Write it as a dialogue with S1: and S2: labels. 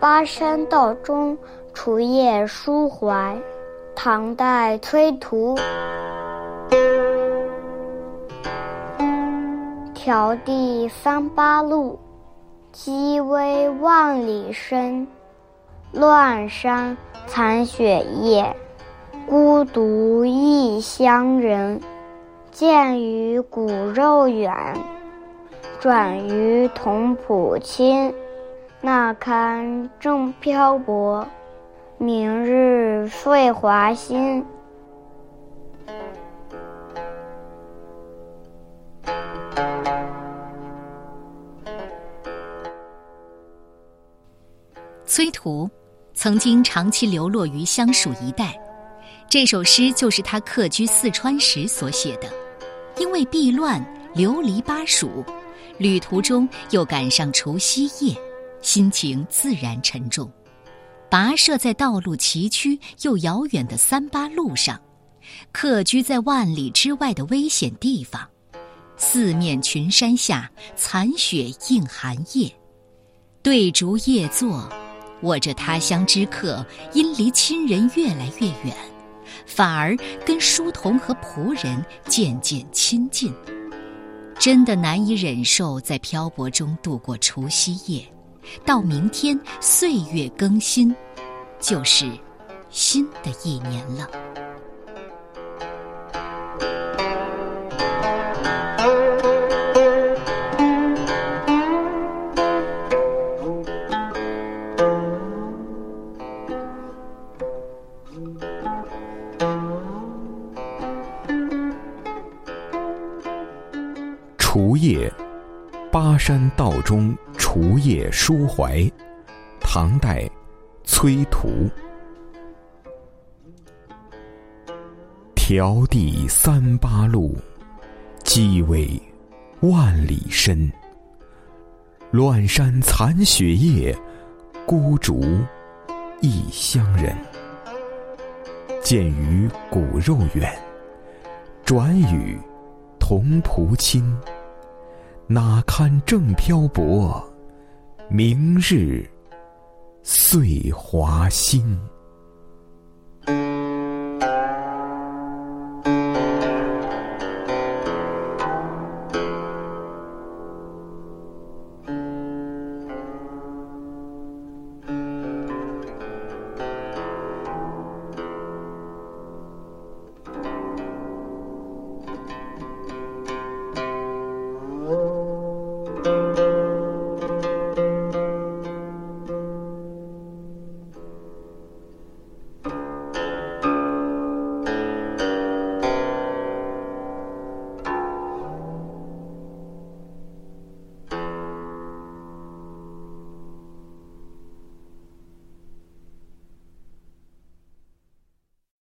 S1: 巴山道中除夜抒怀，唐代崔涂。迢递三八路，积微万里深。乱山残雪夜，孤独异乡人。见于骨肉远，转于同仆亲。那堪正漂泊，明日遂华新。
S2: 崔涂曾经长期流落于湘蜀一带，这首诗就是他客居四川时所写的。因为避乱流离巴蜀，旅途中又赶上除夕夜。心情自然沉重，跋涉在道路崎岖又遥远的三八路上，客居在万里之外的危险地方，四面群山下，残雪映寒夜，对烛夜坐，我这他乡之客，因离亲人越来越远，反而跟书童和仆人渐渐亲近，真的难以忍受在漂泊中度过除夕夜。到明天，岁月更新，就是新的一年了。
S3: 除夜，巴山道中。除夜抒怀，唐代，崔涂。迢递三八路，积微万里深。乱山残雪夜，孤烛异乡人。见于骨肉远，转与同仆亲。哪堪正漂泊？明日，岁华星。